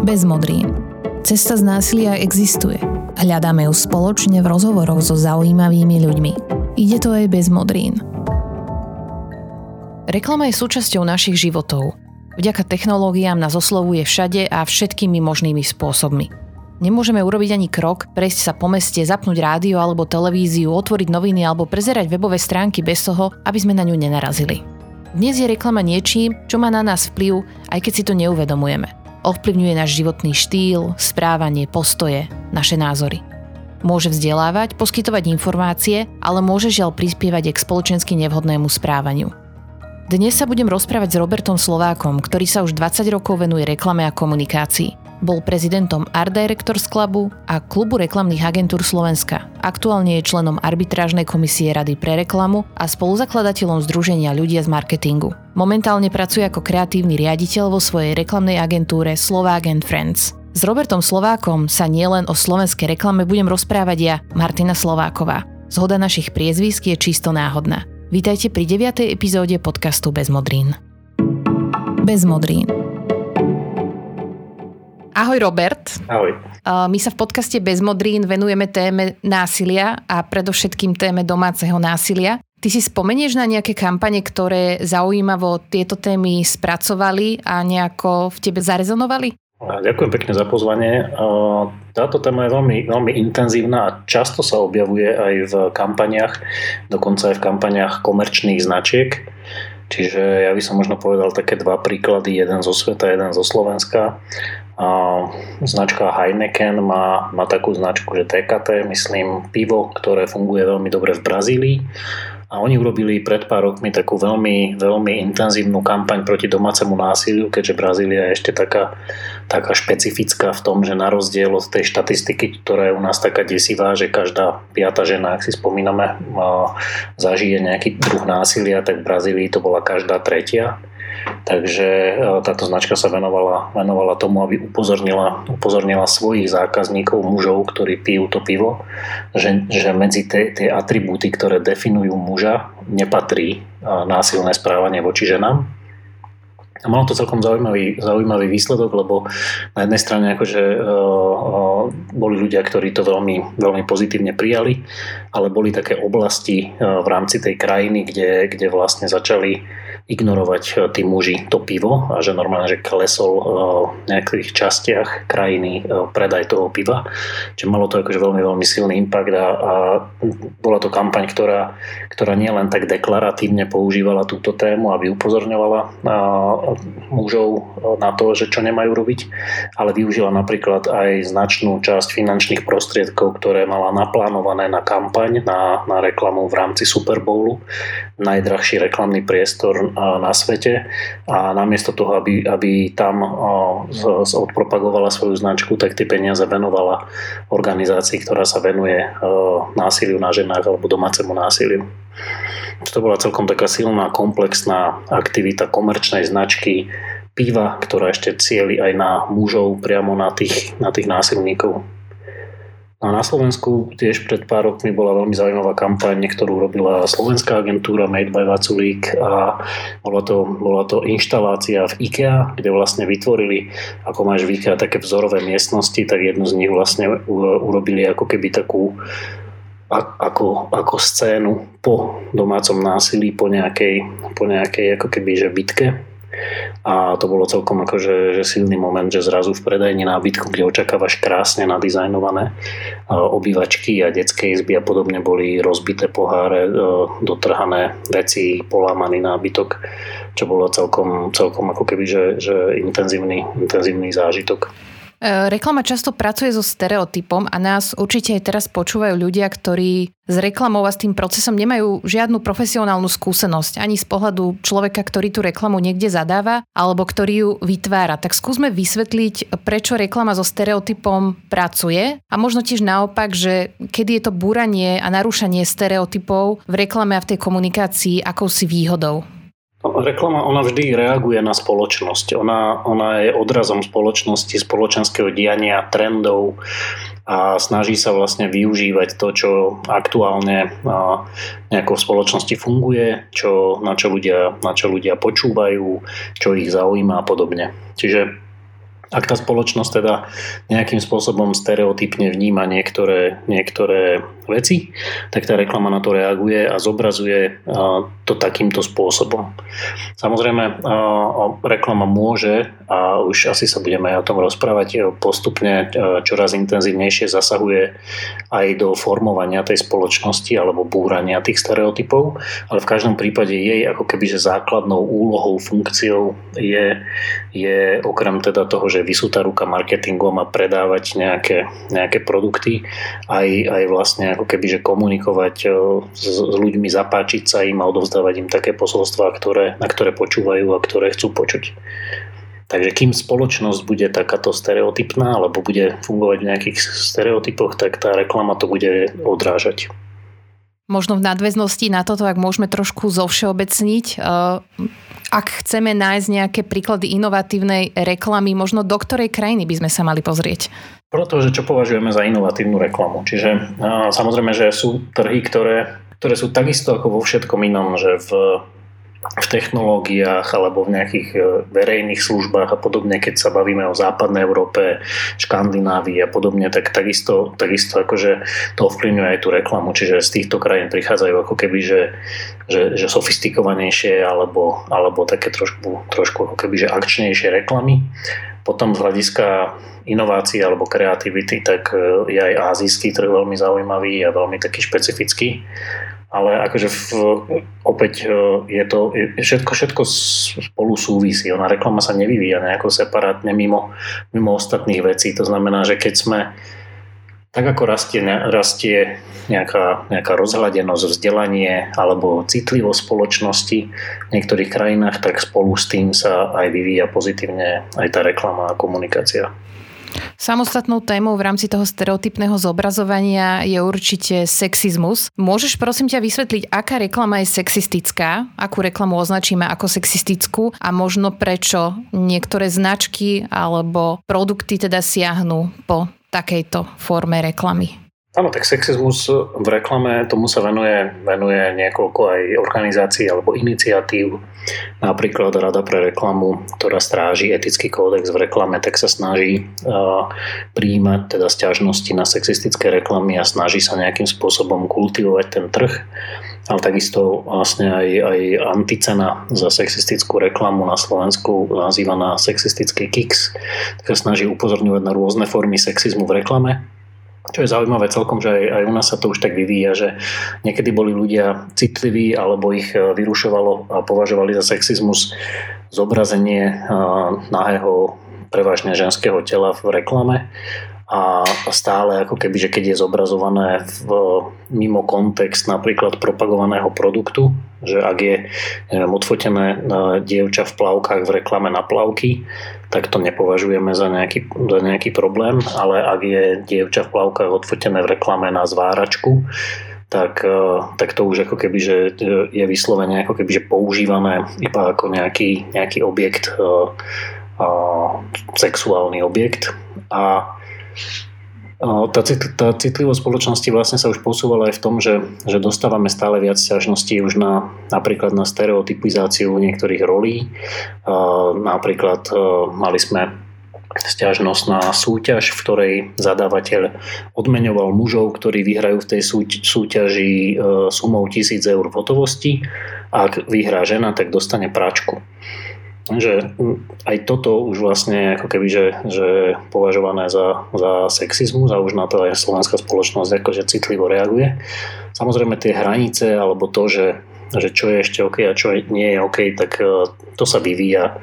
Bez modrín. Cesta z násilia existuje. Hľadáme ju spoločne v rozhovoroch so zaujímavými ľuďmi. Ide to aj bez modrín. Reklama je súčasťou našich životov. Vďaka technológiám nás oslovuje všade a všetkými možnými spôsobmi. Nemôžeme urobiť ani krok, prejsť sa po meste, zapnúť rádio alebo televíziu, otvoriť noviny alebo prezerať webové stránky bez toho, aby sme na ňu nenarazili. Dnes je reklama niečím, čo má na nás vplyv, aj keď si to neuvedomujeme. Ovplyvňuje náš životný štýl, správanie, postoje, naše názory. Môže vzdelávať, poskytovať informácie, ale môže žiaľ prispievať k spoločensky nevhodnému správaniu. Dnes sa budem rozprávať s Robertom Slovákom, ktorý sa už 20 rokov venuje reklame a komunikácii. Bol prezidentom Art Directors Clubu a Klubu reklamných agentúr Slovenska. Aktuálne je členom arbitrážnej komisie Rady pre reklamu a spoluzakladateľom Združenia ľudia z marketingu. Momentálne pracuje ako kreatívny riaditeľ vo svojej reklamnej agentúre Slovak and Friends. S Robertom Slovákom sa nielen o slovenskej reklame budem rozprávať ja, Martina Slováková. Zhoda našich priezvisk je čisto náhodná. Vítajte pri 9. epizóde podcastu Bez modrín. Bez modrín Ahoj Robert. Ahoj. My sa v podcaste Bez modrín venujeme téme násilia a predovšetkým téme domáceho násilia. Ty si spomenieš na nejaké kampane, ktoré zaujímavo tieto témy spracovali a nejako v tebe zarezonovali? Ďakujem pekne za pozvanie. Táto téma je veľmi, veľmi intenzívna a často sa objavuje aj v kampaniach, dokonca aj v kampaniach komerčných značiek. Čiže ja by som možno povedal také dva príklady, jeden zo sveta, jeden zo Slovenska. Značka Heineken má, má takú značku, že TKT, myslím, pivo, ktoré funguje veľmi dobre v Brazílii. A oni urobili pred pár rokmi takú veľmi, veľmi intenzívnu kampaň proti domácemu násiliu, keďže Brazília je ešte taká, taká špecifická v tom, že na rozdiel od tej štatistiky, ktorá je u nás taká desivá, že každá piata žena, ak si spomíname, zažije nejaký druh násilia, tak v Brazílii to bola každá tretia Takže e, táto značka sa venovala, venovala tomu, aby upozornila, upozornila svojich zákazníkov, mužov, ktorí pijú to pivo, že, že medzi tie, atribúty, ktoré definujú muža, nepatrí e, násilné správanie voči ženám. A malo to celkom zaujímavý, zaujímavý výsledok, lebo na jednej strane akože uh, uh, boli ľudia, ktorí to veľmi, veľmi pozitívne prijali, ale boli také oblasti uh, v rámci tej krajiny, kde, kde vlastne začali ignorovať eh, tí muži to pivo a že normálne, že klesol eh, v nejakých častiach krajiny eh, predaj toho piva. Čiže malo to akože veľmi, veľmi silný impact a, a bola to kampaň, ktorá, ktorá nielen tak deklaratívne používala túto tému, aby upozorňovala mužov na to, že čo nemajú robiť, ale využila napríklad aj značnú časť finančných prostriedkov, ktoré mala naplánované na kampaň, na, na reklamu v rámci Super Bowlu. Najdrahší reklamný priestor na svete a namiesto toho, aby, aby tam odpropagovala svoju značku, tak tie peniaze venovala organizácii, ktorá sa venuje násiliu na ženách alebo domácemu násiliu. To bola celkom taká silná, komplexná aktivita komerčnej značky piva, ktorá ešte cieli aj na mužov priamo na tých, na tých násilníkov. A na Slovensku tiež pred pár rokmi bola veľmi zaujímavá kampaň, ktorú robila slovenská agentúra Made by Vaculík a bola to, bola to inštalácia v IKEA, kde vlastne vytvorili, ako máš v IKEA také vzorové miestnosti, tak jednu z nich vlastne urobili ako keby takú ako, ako scénu po domácom násilí, po nejakej, po nejakej ako keby že bitke a to bolo celkom akože že silný moment, že zrazu v predajni nábytku, kde očakávaš krásne nadizajnované obývačky a detské izby a podobne boli rozbité poháre, dotrhané veci, polámaný nábytok, čo bolo celkom, celkom ako keby že, že intenzívny, intenzívny zážitok. E, reklama často pracuje so stereotypom a nás určite aj teraz počúvajú ľudia, ktorí s reklamou a s tým procesom nemajú žiadnu profesionálnu skúsenosť ani z pohľadu človeka, ktorý tú reklamu niekde zadáva alebo ktorý ju vytvára. Tak skúsme vysvetliť, prečo reklama so stereotypom pracuje a možno tiež naopak, že kedy je to búranie a narúšanie stereotypov v reklame a v tej komunikácii akousi výhodou. Reklama, ona vždy reaguje na spoločnosť. Ona, ona je odrazom spoločnosti, spoločenského diania, trendov a snaží sa vlastne využívať to, čo aktuálne nejako v spoločnosti funguje, čo, na, čo ľudia, na čo ľudia počúvajú, čo ich zaujíma a podobne. Čiže ak tá spoločnosť teda nejakým spôsobom stereotypne vníma niektoré, niektoré veci, tak tá reklama na to reaguje a zobrazuje to takýmto spôsobom. Samozrejme, reklama môže, a už asi sa budeme aj o tom rozprávať, postupne čoraz intenzívnejšie zasahuje aj do formovania tej spoločnosti alebo búrania tých stereotypov, ale v každom prípade jej ako keby, že základnou úlohou, funkciou je, je okrem teda toho, že že vysúta ruka marketingom a predávať nejaké, nejaké produkty, aj, aj vlastne ako keby, že komunikovať e, s, s ľuďmi, zapáčiť sa im a odovzdávať im také posolstvá, ktoré, na ktoré počúvajú a ktoré chcú počuť. Takže kým spoločnosť bude takáto stereotypná alebo bude fungovať v nejakých stereotypoch, tak tá reklama to bude odrážať. Možno v nadväznosti na toto, ak môžeme trošku zovšeobecniť, e, ak chceme nájsť nejaké príklady inovatívnej reklamy, možno do ktorej krajiny by sme sa mali pozrieť? Podľa že čo považujeme za inovatívnu reklamu. Čiže samozrejme, že sú trhy, ktoré, ktoré sú takisto ako vo všetkom inom, že v v technológiách alebo v nejakých e, verejných službách a podobne, keď sa bavíme o západnej Európe, Škandinávii a podobne, tak takisto, takisto akože to ovplyvňuje aj tú reklamu, čiže z týchto krajín prichádzajú ako keby, že, že, že sofistikovanejšie alebo, alebo také trošku, trošku ako keby, že akčnejšie reklamy. Potom z hľadiska inovácií alebo kreativity, tak e, je aj azijský trh veľmi zaujímavý a veľmi taký špecifický ale akože v, opäť e, je to, je, všetko, všetko spolu súvisí. Ona reklama sa nevyvíja nejako separátne mimo, mimo ostatných vecí. To znamená, že keď sme tak ako rastie, rastie nejaká, nejaká rozhľadenosť, vzdelanie alebo citlivosť spoločnosti v niektorých krajinách, tak spolu s tým sa aj vyvíja pozitívne aj tá reklama a komunikácia. Samostatnou témou v rámci toho stereotypného zobrazovania je určite sexizmus. Môžeš prosím ťa vysvetliť, aká reklama je sexistická, akú reklamu označíme ako sexistickú a možno prečo niektoré značky alebo produkty teda siahnu po takejto forme reklamy? Áno, tak sexizmus v reklame, tomu sa venuje, venuje niekoľko aj organizácií alebo iniciatív. Napríklad Rada pre reklamu, ktorá stráži etický kódex v reklame, tak sa snaží uh, prijímať teda stiažnosti na sexistické reklamy a snaží sa nejakým spôsobom kultivovať ten trh. Ale takisto vlastne aj, aj anticena za sexistickú reklamu na Slovensku nazývaná sexistický kicks, tak sa snaží upozorňovať na rôzne formy sexizmu v reklame čo je zaujímavé celkom, že aj, aj u nás sa to už tak vyvíja, že niekedy boli ľudia citliví alebo ich e, vyrušovalo a považovali za sexizmus zobrazenie e, nahého prevažne ženského tela v reklame. A stále ako keby, že keď je zobrazované v, mimo kontext napríklad propagovaného produktu, že ak je neviem, odfotené e, dievča v plavkách v reklame na plavky, tak to nepovažujeme za nejaký, za nejaký problém, ale ak je dievča v plavkách odfotené v reklame na zváračku, tak, e, tak to už ako keby, že je vyslovene ako keby, že používané iba ako nejaký, nejaký objekt, uh, uh, sexuálny objekt. A tá, tá citlivosť spoločnosti vlastne sa už posúvala aj v tom, že, že dostávame stále viac ťažností už na, napríklad na stereotypizáciu niektorých rolí. Napríklad mali sme stiažnosť na súťaž, v ktorej zadávateľ odmeňoval mužov, ktorí vyhrajú v tej súťaži e, sumou 1000 eur v hotovosti. Ak vyhrá žena, tak dostane práčku. Že aj toto už vlastne ako keby, že, že považované za, za sexizmus a už na to aj slovenská spoločnosť akože citlivo reaguje. Samozrejme tie hranice alebo to, že, že čo je ešte OK a čo nie je OK, tak eh, to sa vyvíja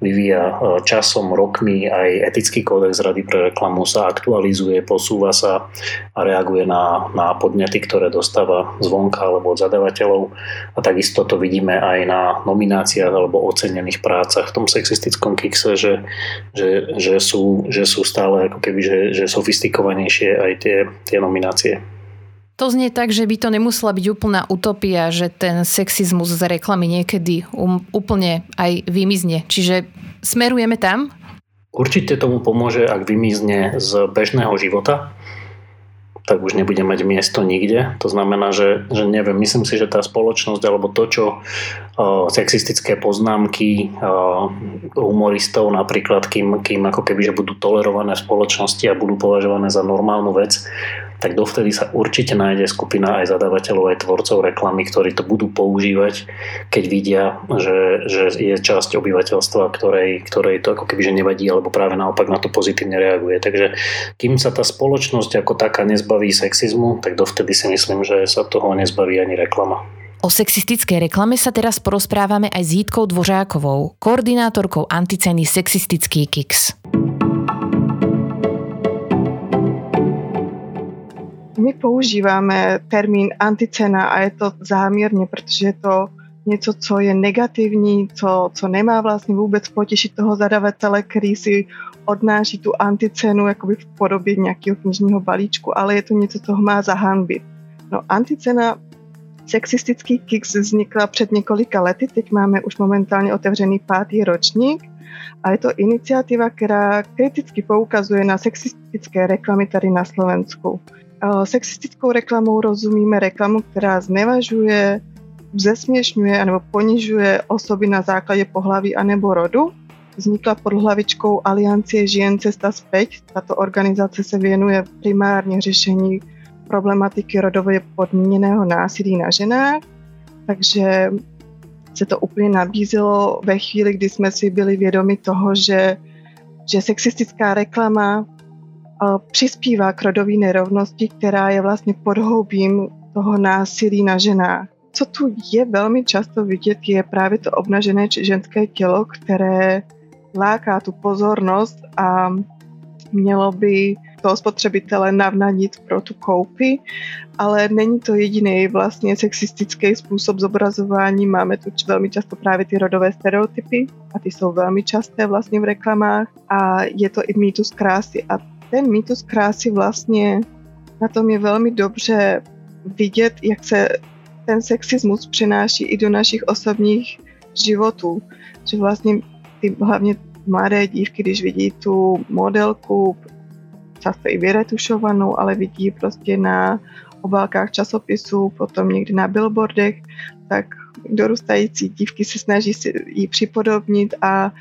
vyvíja e, časom, rokmi, aj etický kódex Rady pre reklamu sa aktualizuje, posúva sa a reaguje na, na podnety, ktoré dostáva zvonka alebo od zadavateľov. A takisto to vidíme aj na nomináciách alebo ocenených prácach v tom sexistickom kikse, že, že, že, sú, že sú stále ako keby, že, že sofistikovanejšie aj tie, tie nominácie. To znie tak, že by to nemusela byť úplná utopia, že ten sexizmus z reklamy niekedy um, úplne aj vymizne. Čiže smerujeme tam? Určite tomu pomôže, ak vymizne z bežného života. Tak už nebude mať miesto nikde. To znamená, že, že neviem, myslím si, že tá spoločnosť alebo to, čo uh, sexistické poznámky uh, humoristov napríklad, kým, kým ako keby, že budú tolerované v spoločnosti a budú považované za normálnu vec, tak dovtedy sa určite nájde skupina aj zadávateľov, aj tvorcov reklamy, ktorí to budú používať, keď vidia, že, že je časť obyvateľstva, ktorej, ktorej to ako keby že nevadí, alebo práve naopak na to pozitívne reaguje. Takže kým sa tá spoločnosť ako taká nezbaví sexizmu, tak dovtedy si myslím, že sa toho nezbaví ani reklama. O sexistickej reklame sa teraz porozprávame aj s Jítkou Dvořákovou, koordinátorkou anticeny Sexistický Kix. My používáme termín anticena a je to záměrně, protože je to něco, co je negativní, co, co nemá vlastně vůbec potěšit toho zadavatele, který si odnáší tu anticenu jakoby v podobě nějakého knižního balíčku, ale je to něco, co ho má zahanbit. No anticena sexistický Kicks vznikla před několika lety, teď máme už momentálně otevřený pátý ročník a je to iniciativa, která kriticky poukazuje na sexistické reklamy tady na Slovensku. Sexistickou reklamou rozumíme reklamu, která znevažuje, zesměšňuje nebo ponižuje osoby na základě pohlaví anebo rodu. Vznikla pod hlavičkou Aliancie žien Cesta späť. Tato organizace se věnuje primárně řešení problematiky rodově podmíněného násilí na ženách, takže se to úplně nabízelo ve chvíli, kdy jsme si byli vědomi toho, že, že sexistická reklama přispívá k rodové nerovnosti, která je vlastně podhoubím toho násilí na ženách. Co tu je velmi často vidět, je právě to obnažené ženské tělo, které láká tu pozornost a mělo by toho spotřebitele navnadit pro tu koupy, ale není to jediný vlastně sexistický způsob zobrazování. Máme tu velmi často právě ty rodové stereotypy a ty jsou velmi časté vlastně v reklamách a je to i mýtus krásy a ten mýtus krásy vlastně na tom je velmi dobře vidět, jak se ten sexismus přináší i do našich osobních životů. Že vlastně ty hlavně mladé dívky, když vidí tu modelku, často i vyretušovanou, ale vidí prostě na obálkách časopisů, potom někdy na billboardech, tak dorůstající dívky se snaží si ji připodobnit a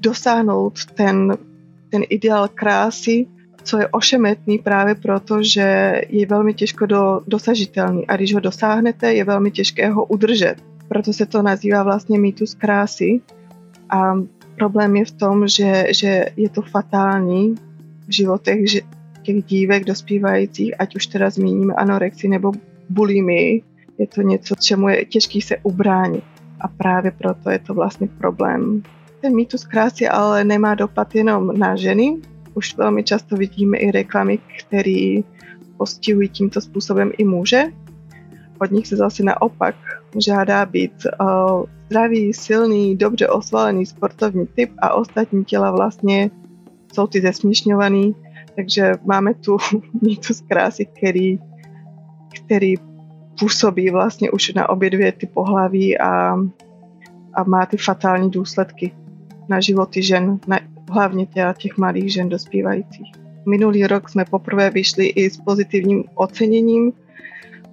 dosáhnout ten ten ideál krásy, co je ošemetný právě proto, že je velmi těžko do, dosažitelný a když ho dosáhnete, je velmi těžké ho udržet. Proto se to nazývá vlastně mýtus krásy a problém je v tom, že, že je to fatální v životech že těch dívek dospívajících, ať už teda zmíníme anorexii nebo bulimii, je to něco, čemu je těžký se ubránit. A právě proto je to vlastně problém ten mýtus krásy ale nemá dopad jenom na ženy. Už velmi často vidíme i reklamy, které postihují tímto způsobem i muže. Od nich se zase naopak žádá být uh, zdravý, silný, dobře osvalený sportovní typ a ostatní těla vlastně jsou ty zesměšňovaný. Takže máme tu mýtus krásy, který, který působí vlastně už na obě dvě ty pohlaví a, a má ty fatální důsledky na životy žen, na, hlavně teda těch mladých žen dospívajících. Minulý rok jsme poprvé vyšli i s pozitivním oceněním,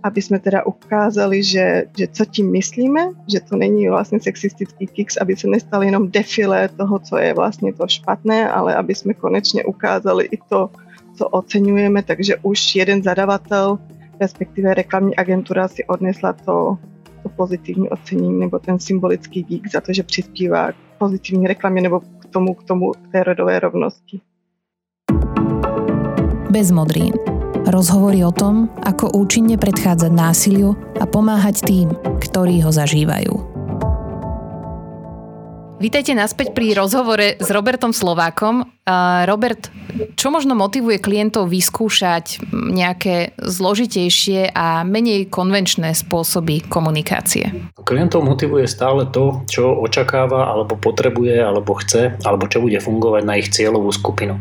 aby jsme teda ukázali, že, že co tím myslíme, že to není vlastně sexistický kicks, aby se nestal jenom defile toho, co je vlastně to špatné, ale aby jsme konečně ukázali i to, co oceňujeme, takže už jeden zadavatel, respektive reklamní agentura si odnesla to, to pozitivní ocenění nebo ten symbolický dík za to, že přispívá k pozitivní reklamě nebo k tomu, k tomu, k té rodové rovnosti. Bez modrín. Rozhovory o tom, ako účinne predchádzať násiliu a pomáhať tým, ktorí ho zažívajú. Vítajte naspäť pri rozhovore s Robertom Slovákom. Robert, čo možno motivuje klientov vyskúšať nejaké zložitejšie a menej konvenčné spôsoby komunikácie? Klientov motivuje stále to, čo očakáva, alebo potrebuje, alebo chce, alebo čo bude fungovať na ich cieľovú skupinu.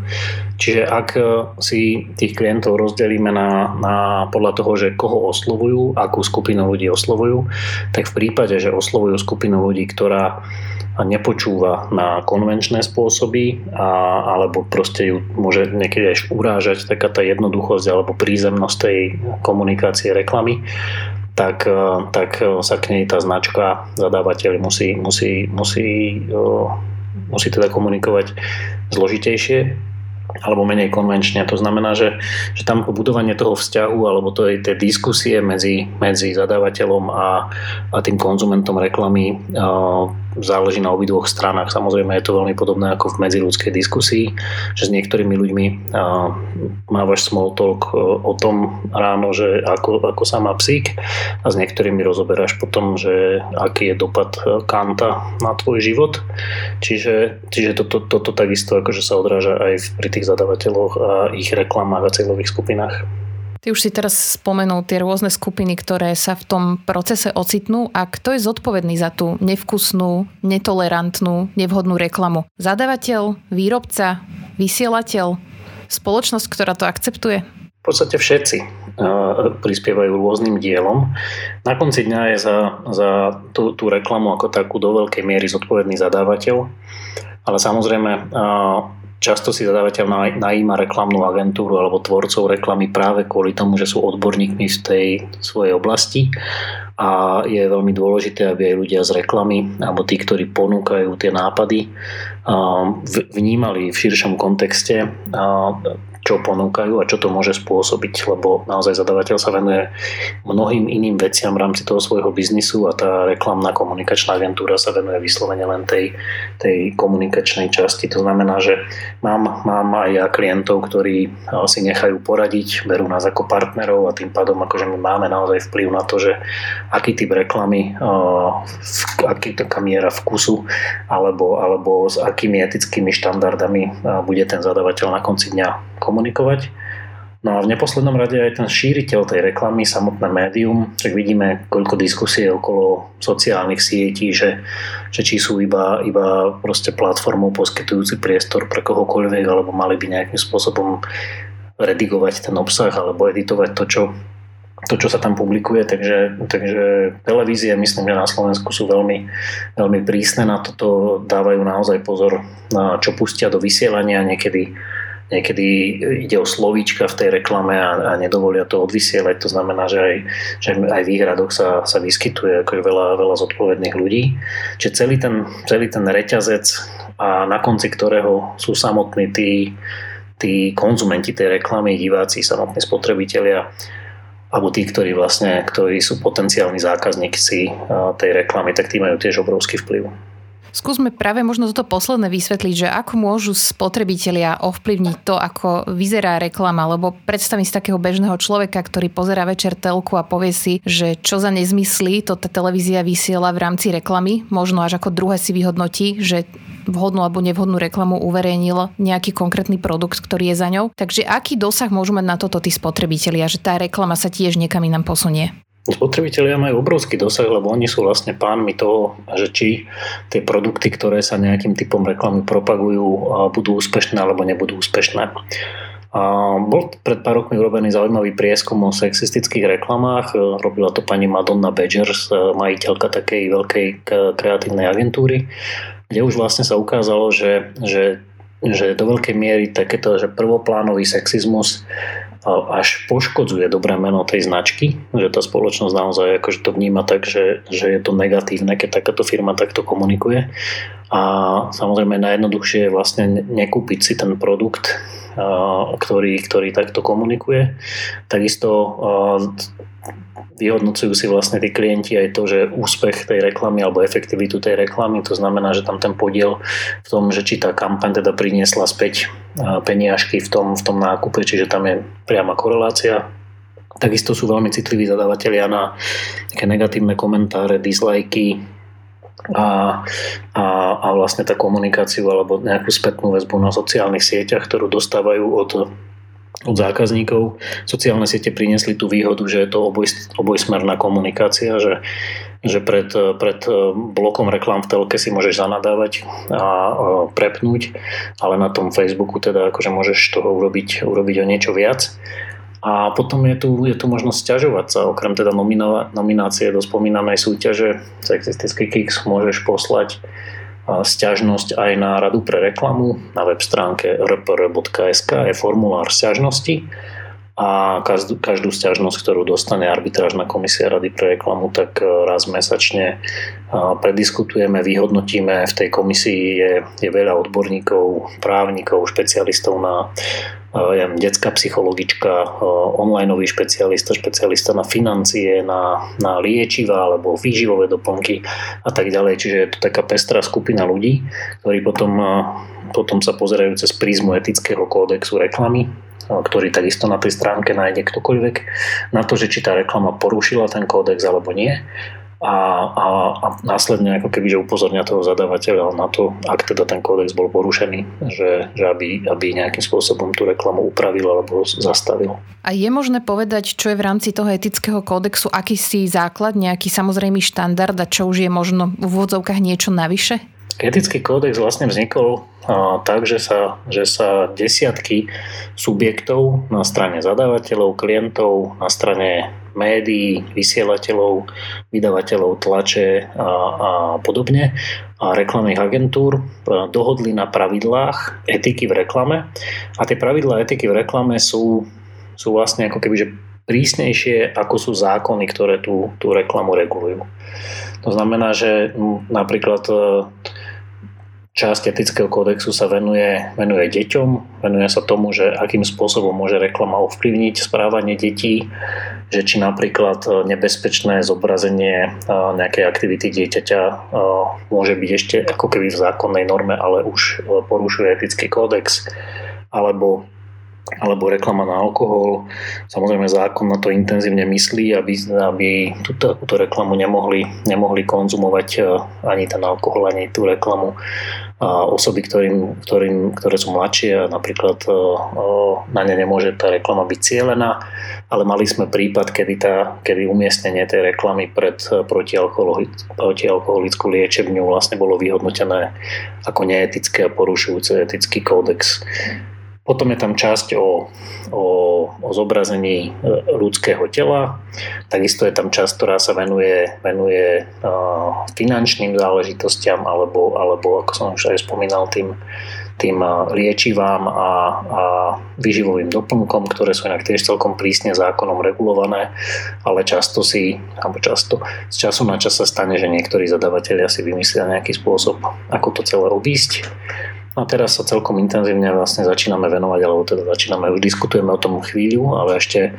Čiže ak e, si tých klientov rozdelíme na, na podľa toho, že koho oslovujú, akú skupinu ľudí oslovujú, tak v prípade, že oslovujú skupinu ľudí, ktorá nepočúva na konvenčné spôsoby a, a alebo proste ju môže niekedy aj urážať taká tá jednoduchosť alebo prízemnosť tej komunikácie reklamy, tak, tak sa k nej tá značka, zadávateľ musí, musí, musí, musí teda komunikovať zložitejšie alebo menej konvenčne. To znamená, že, že tam budovanie toho vzťahu alebo tej, tej diskusie medzi, medzi zadávateľom a, a tým konzumentom reklamy uh, záleží na obidvoch stranách. Samozrejme je to veľmi podobné ako v medziludskej diskusii, že s niektorými ľuďmi mávaš small talk uh, o tom ráno, že ako, ako sa má psík a s niektorými rozoberáš potom, že aký je dopad kanta na tvoj život. Čiže, čiže toto, toto takisto akože sa odráža aj pri tých zadavateľoch a ich reklamách a cieľových skupinách. Ty už si teraz spomenul tie rôzne skupiny, ktoré sa v tom procese ocitnú a kto je zodpovedný za tú nevkusnú, netolerantnú, nevhodnú reklamu? Zadavateľ, výrobca, vysielateľ, spoločnosť, ktorá to akceptuje? V podstate všetci prispievajú rôznym dielom. Na konci dňa je za, za tú, tú reklamu ako takú do veľkej miery zodpovedný zadávateľ, ale samozrejme Často si zadávateľ najíma reklamnú agentúru alebo tvorcov reklamy práve kvôli tomu, že sú odborníkmi v tej svojej oblasti. A je veľmi dôležité, aby aj ľudia z reklamy alebo tí, ktorí ponúkajú tie nápady, vnímali v širšom kontexte čo ponúkajú a čo to môže spôsobiť, lebo naozaj zadavateľ sa venuje mnohým iným veciam v rámci toho svojho biznisu a tá reklamná komunikačná agentúra sa venuje vyslovene len tej, tej komunikačnej časti. To znamená, že mám, mám aj ja klientov, ktorí si nechajú poradiť, berú nás ako partnerov a tým pádom akože my máme naozaj vplyv na to, že aký typ reklamy, aký taká miera vkusu alebo, alebo s akými etickými štandardami bude ten zadavateľ na konci dňa komunikovať komunikovať. No a v neposlednom rade aj ten šíriteľ tej reklamy, samotné médium, tak vidíme, koľko diskusie okolo sociálnych sietí, že, že či sú iba, iba proste platformou poskytujúci priestor pre kohokoľvek, alebo mali by nejakým spôsobom redigovať ten obsah alebo editovať to, čo, to, čo sa tam publikuje, takže, takže televízie, myslím, že na Slovensku sú veľmi, veľmi prísne na toto, dávajú naozaj pozor na čo pustia do vysielania, niekedy niekedy ide o slovíčka v tej reklame a, a nedovolia to odvysielať. To znamená, že aj, že aj v výhradoch sa, sa vyskytuje ako veľa, veľa zodpovedných ľudí. Čiže celý ten, celý ten reťazec a na konci ktorého sú samotní tí, tí konzumenti tej reklamy, diváci, samotní spotrebitelia, alebo tí, ktorí vlastne, ktorí sú potenciálni zákazníci tej reklamy, tak tí majú tiež obrovský vplyv. Skúsme práve možno toto posledné vysvetliť, že ako môžu spotrebitelia ovplyvniť to, ako vyzerá reklama, lebo predstavím si takého bežného človeka, ktorý pozera večer telku a povie si, že čo za nezmysly to tá televízia vysiela v rámci reklamy, možno až ako druhé si vyhodnotí, že vhodnú alebo nevhodnú reklamu uverejnil nejaký konkrétny produkt, ktorý je za ňou. Takže aký dosah môžu mať na toto tí spotrebitelia, že tá reklama sa tiež niekam inám posunie? Spotrebitelia majú obrovský dosah, lebo oni sú vlastne pánmi toho, že či tie produkty, ktoré sa nejakým typom reklamy propagujú, budú úspešné alebo nebudú úspešné. A bol pred pár rokmi urobený zaujímavý prieskum o sexistických reklamách. Robila to pani Madonna Badgers, majiteľka takej veľkej kreatívnej agentúry, kde už vlastne sa ukázalo, že, že, že do veľkej miery takéto že prvoplánový sexizmus až poškodzuje dobré meno tej značky, že tá spoločnosť naozaj akože to vníma tak, že, že je to negatívne, keď takáto firma takto komunikuje. A samozrejme najjednoduchšie je vlastne nekúpiť si ten produkt, ktorý, ktorý takto komunikuje. Takisto vyhodnocujú si vlastne tí klienti aj to, že úspech tej reklamy alebo efektivitu tej reklamy, to znamená, že tam ten podiel v tom, že či tá kampaň teda priniesla späť peniažky v tom, v tom nákupe, čiže tam je priama korelácia. Takisto sú veľmi citliví zadávateľia na také negatívne komentáre, dislajky, a, a, a vlastne tá komunikáciu alebo nejakú spätnú väzbu na sociálnych sieťach, ktorú dostávajú od od zákazníkov. Sociálne siete priniesli tú výhodu, že je to oboj, obojsmerná komunikácia, že, že pred, pred blokom reklám v telke si môžeš zanadávať a prepnúť, ale na tom Facebooku teda akože môžeš toho urobiť, urobiť o niečo viac. A potom je tu, je tu možnosť stiažovať sa, okrem teda nomino, nominácie do spomínanej súťaže Sexistický Kicks môžeš poslať sťažnosť aj na radu pre reklamu. Na web stránke rpr.sk je formulár sťažnosti a každú, každú sťažnosť, ktorú dostane arbitrážna komisia Rady pre reklamu, tak e, raz mesačne prediskutujeme, vyhodnotíme. V tej komisii je, je veľa odborníkov, právnikov, špecialistov na ja detská psychologička, onlineový špecialista, špecialista na financie, na, na liečiva alebo výživové doplnky a tak ďalej. Čiže je to taká pestrá skupina ľudí, ktorí potom, potom sa pozerajú cez prízmu etického kódexu reklamy, ktorý takisto na tej stránke nájde ktokoľvek, na to, že či tá reklama porušila ten kódex alebo nie a, a, a následne ako keby, že upozorňa toho zadávateľa na to, ak teda ten kódex bol porušený, že, že aby, aby nejakým spôsobom tú reklamu upravil alebo zastavil. A je možné povedať, čo je v rámci toho etického kódexu akýsi základ, nejaký samozrejmý štandard a čo už je možno v úvodzovkách niečo navyše? Etický kódex vlastne vznikol tak, že sa, že sa desiatky subjektov na strane zadávateľov, klientov, na strane médií, vysielateľov, vydavateľov tlače a, a podobne a reklamných agentúr dohodli na pravidlách etiky v reklame a tie pravidlá etiky v reklame sú, sú vlastne ako keby prísnejšie ako sú zákony, ktoré tú, tú reklamu regulujú. To znamená, že napríklad časť etického kódexu sa venuje, venuje deťom, venuje sa tomu, že akým spôsobom môže reklama ovplyvniť správanie detí, že či napríklad e, nebezpečné zobrazenie e, nejakej aktivity dieťaťa e, môže byť ešte ako keby v zákonnej norme, ale už porušuje etický kódex, alebo alebo reklama na alkohol. Samozrejme zákon na to intenzívne myslí, aby, aby túto, túto reklamu nemohli, nemohli konzumovať ani ten alkohol, ani tú reklamu a osoby, ktorým, ktorým, ktoré sú mladšie a napríklad na ne nemôže tá reklama byť cieľená, ale mali sme prípad, kedy, tá, kedy umiestnenie tej reklamy pred protialkoholickú liečebňu vlastne bolo vyhodnotené ako neetické a porušujúce etický kódex potom je tam časť o, o, o zobrazení e, ľudského tela. Takisto je tam časť, ktorá sa venuje, venuje uh, finančným záležitostiam alebo, alebo, ako som už aj spomínal, tým, tým liečivám a, a výživovým doplnkom, ktoré sú inak tiež celkom prísne zákonom regulované, ale často si, alebo často, z času na čas sa stane, že niektorí zadavatelia si vymyslia nejaký spôsob, ako to celé obísť a teraz sa celkom intenzívne vlastne začíname venovať, alebo teda začíname, už diskutujeme o tom chvíľu, ale ešte,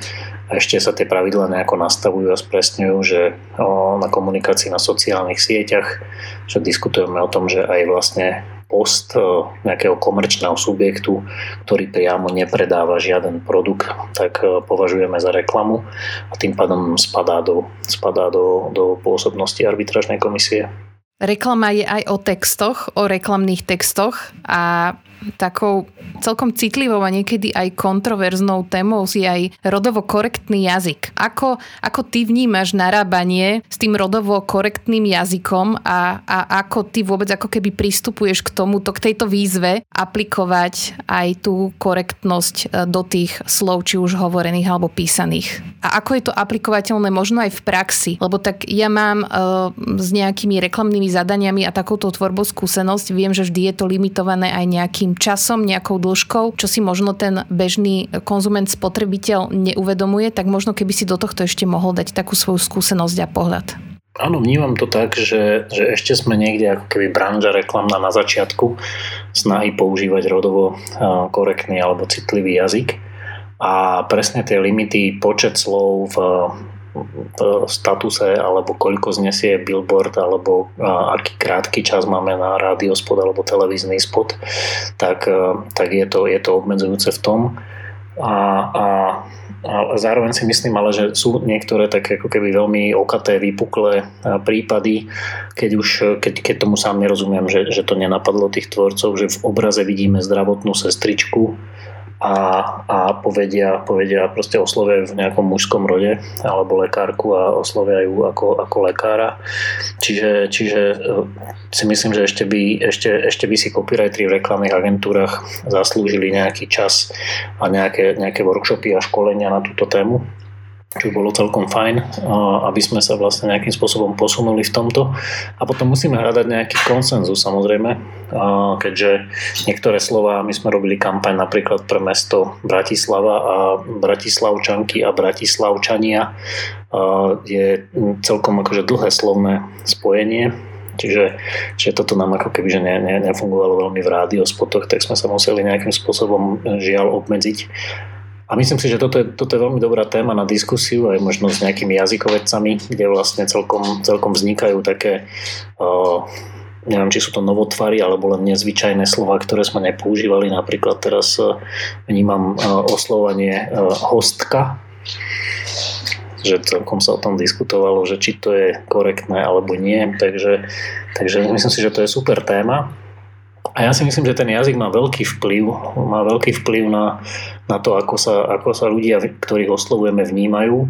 ešte sa tie pravidlá nejako nastavujú a spresňujú, že o, na komunikácii na sociálnych sieťach, že diskutujeme o tom, že aj vlastne post nejakého komerčného subjektu, ktorý priamo nepredáva žiaden produkt, tak považujeme za reklamu a tým pádom spadá do, spadá do, do pôsobnosti arbitražnej komisie. Reklama je aj o textoch, o reklamných textoch a takou celkom citlivou a niekedy aj kontroverznou témou si aj rodovo korektný jazyk. Ako, ako ty vnímaš narábanie s tým rodovo korektným jazykom a, a ako ty vôbec ako keby pristupuješ k tomuto, k tejto výzve aplikovať aj tú korektnosť e, do tých slov, či už hovorených alebo písaných. A ako je to aplikovateľné možno aj v praxi? Lebo tak ja mám uh, s nejakými reklamnými zadaniami a takouto tvorbou skúsenosť, viem, že vždy je to limitované aj nejakým nejakým časom, nejakou dĺžkou, čo si možno ten bežný konzument, spotrebiteľ neuvedomuje, tak možno keby si do tohto ešte mohol dať takú svoju skúsenosť a pohľad. Áno, vnímam to tak, že, že ešte sme niekde ako keby branža reklamná na začiatku snahy používať rodovo korektný alebo citlivý jazyk. A presne tie limity, počet slov statuse alebo koľko znesie billboard alebo aký krátky čas máme na rádio spot alebo televízny spot, tak, tak je, to, je to obmedzujúce v tom. A, a, a zároveň si myslím ale, že sú niektoré také ako keby veľmi okaté, vypuklé prípady, keď už, keď, keď tomu sám nerozumiem, že, že to nenapadlo tých tvorcov, že v obraze vidíme zdravotnú sestričku, a, a povedia, povedia proste oslovia v nejakom mužskom rode alebo lekárku a oslovia ju ako, ako lekára. Čiže, čiže e, si myslím, že ešte by, ešte, ešte by si copywriteri v reklamných agentúrach zaslúžili nejaký čas a nejaké, nejaké workshopy a školenia na túto tému čo bolo celkom fajn, aby sme sa vlastne nejakým spôsobom posunuli v tomto. A potom musíme hľadať nejaký konsenzus samozrejme, keďže niektoré slova, my sme robili kampaň napríklad pre mesto Bratislava a Bratislavčanky a Bratislavčania je celkom akože dlhé slovné spojenie, Čiže, čiže toto nám ako keby že ne, ne, nefungovalo veľmi v rádiospotoch, tak sme sa museli nejakým spôsobom žiaľ obmedziť a myslím si, že toto je, toto je veľmi dobrá téma na diskusiu aj možno s nejakými jazykovedcami, kde vlastne celkom, celkom vznikajú také uh, neviem, či sú to novotvary alebo len nezvyčajné slova, ktoré sme nepoužívali. Napríklad teraz uh, vnímam uh, oslovanie uh, hostka, že celkom sa o tom diskutovalo, že či to je korektné alebo nie. Takže, takže myslím si, že to je super téma. A ja si myslím, že ten jazyk má veľký vplyv, má veľký vplyv na, na to, ako sa, ako sa ľudia, ktorých oslovujeme, vnímajú.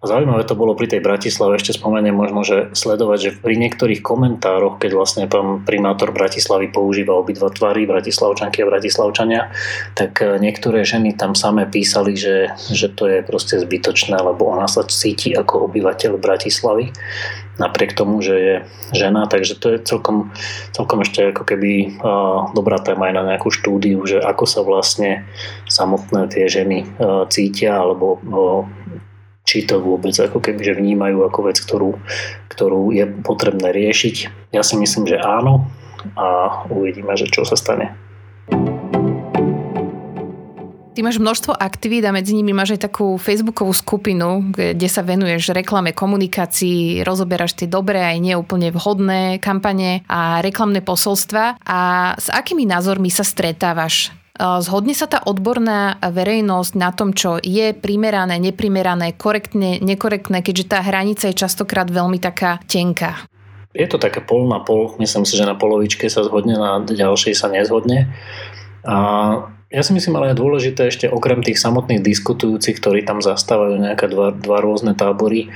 A zaujímavé to bolo pri tej Bratislave, ešte spomeniem možno, že sledovať, že pri niektorých komentároch, keď vlastne pán primátor Bratislavy používa obidva tvary, Bratislavčanky a Bratislavčania, tak e, niektoré ženy tam samé písali, že, že to je proste zbytočné, lebo ona sa cíti ako obyvateľ Bratislavy napriek tomu, že je žena, takže to je celkom, celkom ešte ako keby uh, dobrá téma aj na nejakú štúdiu, že ako sa vlastne samotné tie ženy uh, cítia, alebo uh, či to vôbec ako keby, že vnímajú ako vec, ktorú, ktorú je potrebné riešiť. Ja si myslím, že áno a uvidíme, že čo sa stane. Ty máš množstvo aktivít a medzi nimi máš aj takú facebookovú skupinu, kde sa venuješ reklame, komunikácii, rozoberáš tie dobré aj neúplne vhodné kampane a reklamné posolstva. A s akými názormi sa stretávaš? Zhodne sa tá odborná verejnosť na tom, čo je primerané, neprimerané, korektne, nekorektné, keďže tá hranica je častokrát veľmi taká tenká. Je to také pol na pol. Myslím si, že na polovičke sa zhodne, na ďalšej sa nezhodne. A ja si myslím, ale je dôležité ešte okrem tých samotných diskutujúcich, ktorí tam zastávajú nejaké dva, dva rôzne tábory,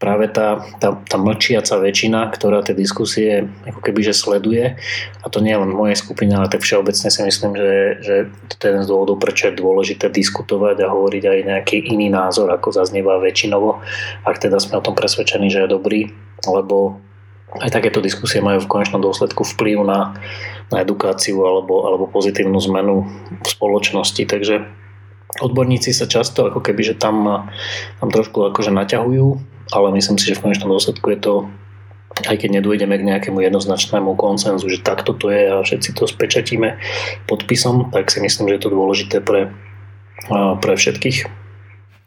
práve tá, tá, tá mlčiaca väčšina, ktorá tie diskusie ako keby že sleduje, a to nie len moje skupina, ale tak všeobecne si myslím, že, že to je jeden z dôvodov, prečo je dôležité diskutovať a hovoriť aj nejaký iný názor, ako zaznieva väčšinovo, ak teda sme o tom presvedčení, že je dobrý, lebo aj takéto diskusie majú v konečnom dôsledku vplyv na na edukáciu alebo, alebo pozitívnu zmenu v spoločnosti. Takže odborníci sa často ako keby, že tam, tam trošku akože naťahujú, ale myslím si, že v konečnom dôsledku je to aj keď nedôjdeme k nejakému jednoznačnému konsenzu, že takto to je a všetci to spečatíme podpisom, tak si myslím, že je to dôležité pre, pre všetkých.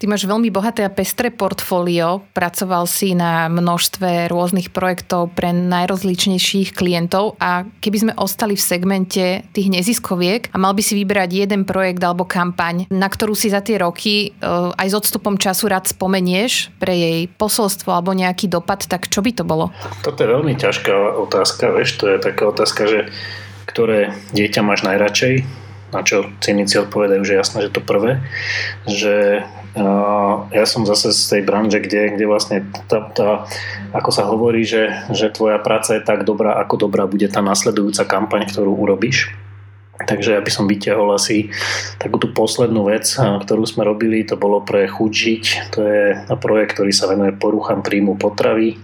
Ty máš veľmi bohaté a pestré portfólio, pracoval si na množstve rôznych projektov pre najrozličnejších klientov. A keby sme ostali v segmente tých neziskoviek a mal by si vybrať jeden projekt alebo kampaň, na ktorú si za tie roky eh, aj s odstupom času rád spomenieš pre jej posolstvo alebo nejaký dopad, tak čo by to bolo? Toto je veľmi ťažká otázka, vieš, to je taká otázka, že ktoré dieťa máš najradšej, na čo cynici odpovedajú, že jasné, že to prvé, že ja som zase z tej branže, kde, kde vlastne tá, tá, ako sa hovorí, že, že tvoja práca je tak dobrá, ako dobrá bude tá nasledujúca kampaň, ktorú urobíš. Takže ja by som vyťahol asi takú tú poslednú vec, ktorú sme robili, to bolo pre Chuť žiť. To je projekt, ktorý sa venuje poruchám príjmu potravy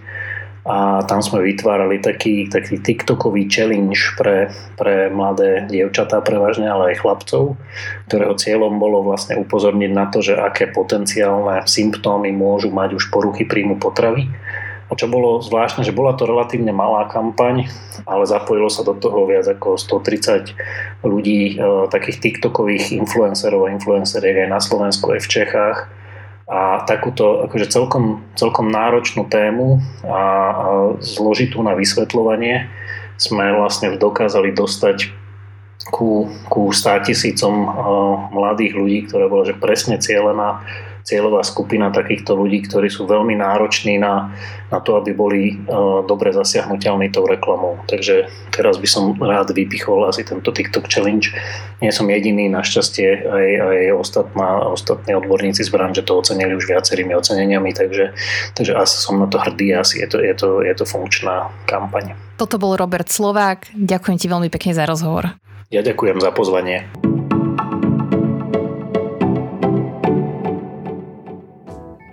a tam sme vytvárali taký, taký TikTokový challenge pre, pre mladé dievčatá prevažne, ale aj chlapcov, ktorého cieľom bolo vlastne upozorniť na to, že aké potenciálne symptómy môžu mať už poruchy príjmu potravy. A čo bolo zvláštne, že bola to relatívne malá kampaň, ale zapojilo sa do toho viac ako 130 ľudí, e, takých TikTokových influencerov a influenceriek aj na Slovensku, aj v Čechách a takúto akože celkom, celkom náročnú tému a, a zložitú na vysvetľovanie sme vlastne dokázali dostať ku, ku 100 tisícom mladých ľudí, ktoré bolo že presne cieľená cieľová skupina takýchto ľudí, ktorí sú veľmi nároční na, na to, aby boli uh, dobre zasiahnutelní tou reklamou. Takže teraz by som rád vypichol asi tento TikTok Challenge. Nie som jediný, našťastie aj, aj ostatná, ostatní odborníci z branže to ocenili už viacerými oceneniami, takže, takže asi som na to hrdý, asi je to, je to, je to funkčná kampaň. Toto bol Robert Slovák. Ďakujem ti veľmi pekne za rozhovor. Ja ďakujem za pozvanie.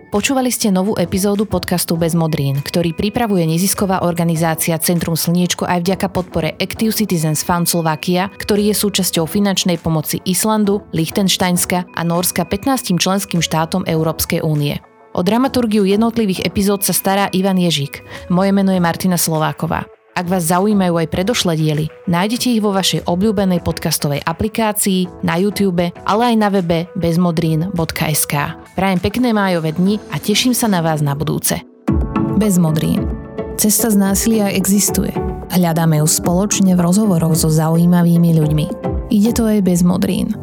Počúvali ste novú epizódu podcastu Bez modrín, ktorý pripravuje nezisková organizácia Centrum Slniečko aj vďaka podpore Active Citizens Fund Slovakia, ktorý je súčasťou finančnej pomoci Islandu, Liechtensteinska a Norska 15 členským štátom Európskej únie. O dramaturgiu jednotlivých epizód sa stará Ivan Ježík. Moje meno je Martina Slováková. Ak vás zaujímajú aj predošlé diely, nájdete ich vo vašej obľúbenej podcastovej aplikácii, na YouTube, ale aj na webe bezmodrín.sk. Prajem pekné májové dni a teším sa na vás na budúce. Bez modrín. Cesta z násilia existuje. Hľadáme ju spoločne v rozhovoroch so zaujímavými ľuďmi. Ide to aj bez modrín.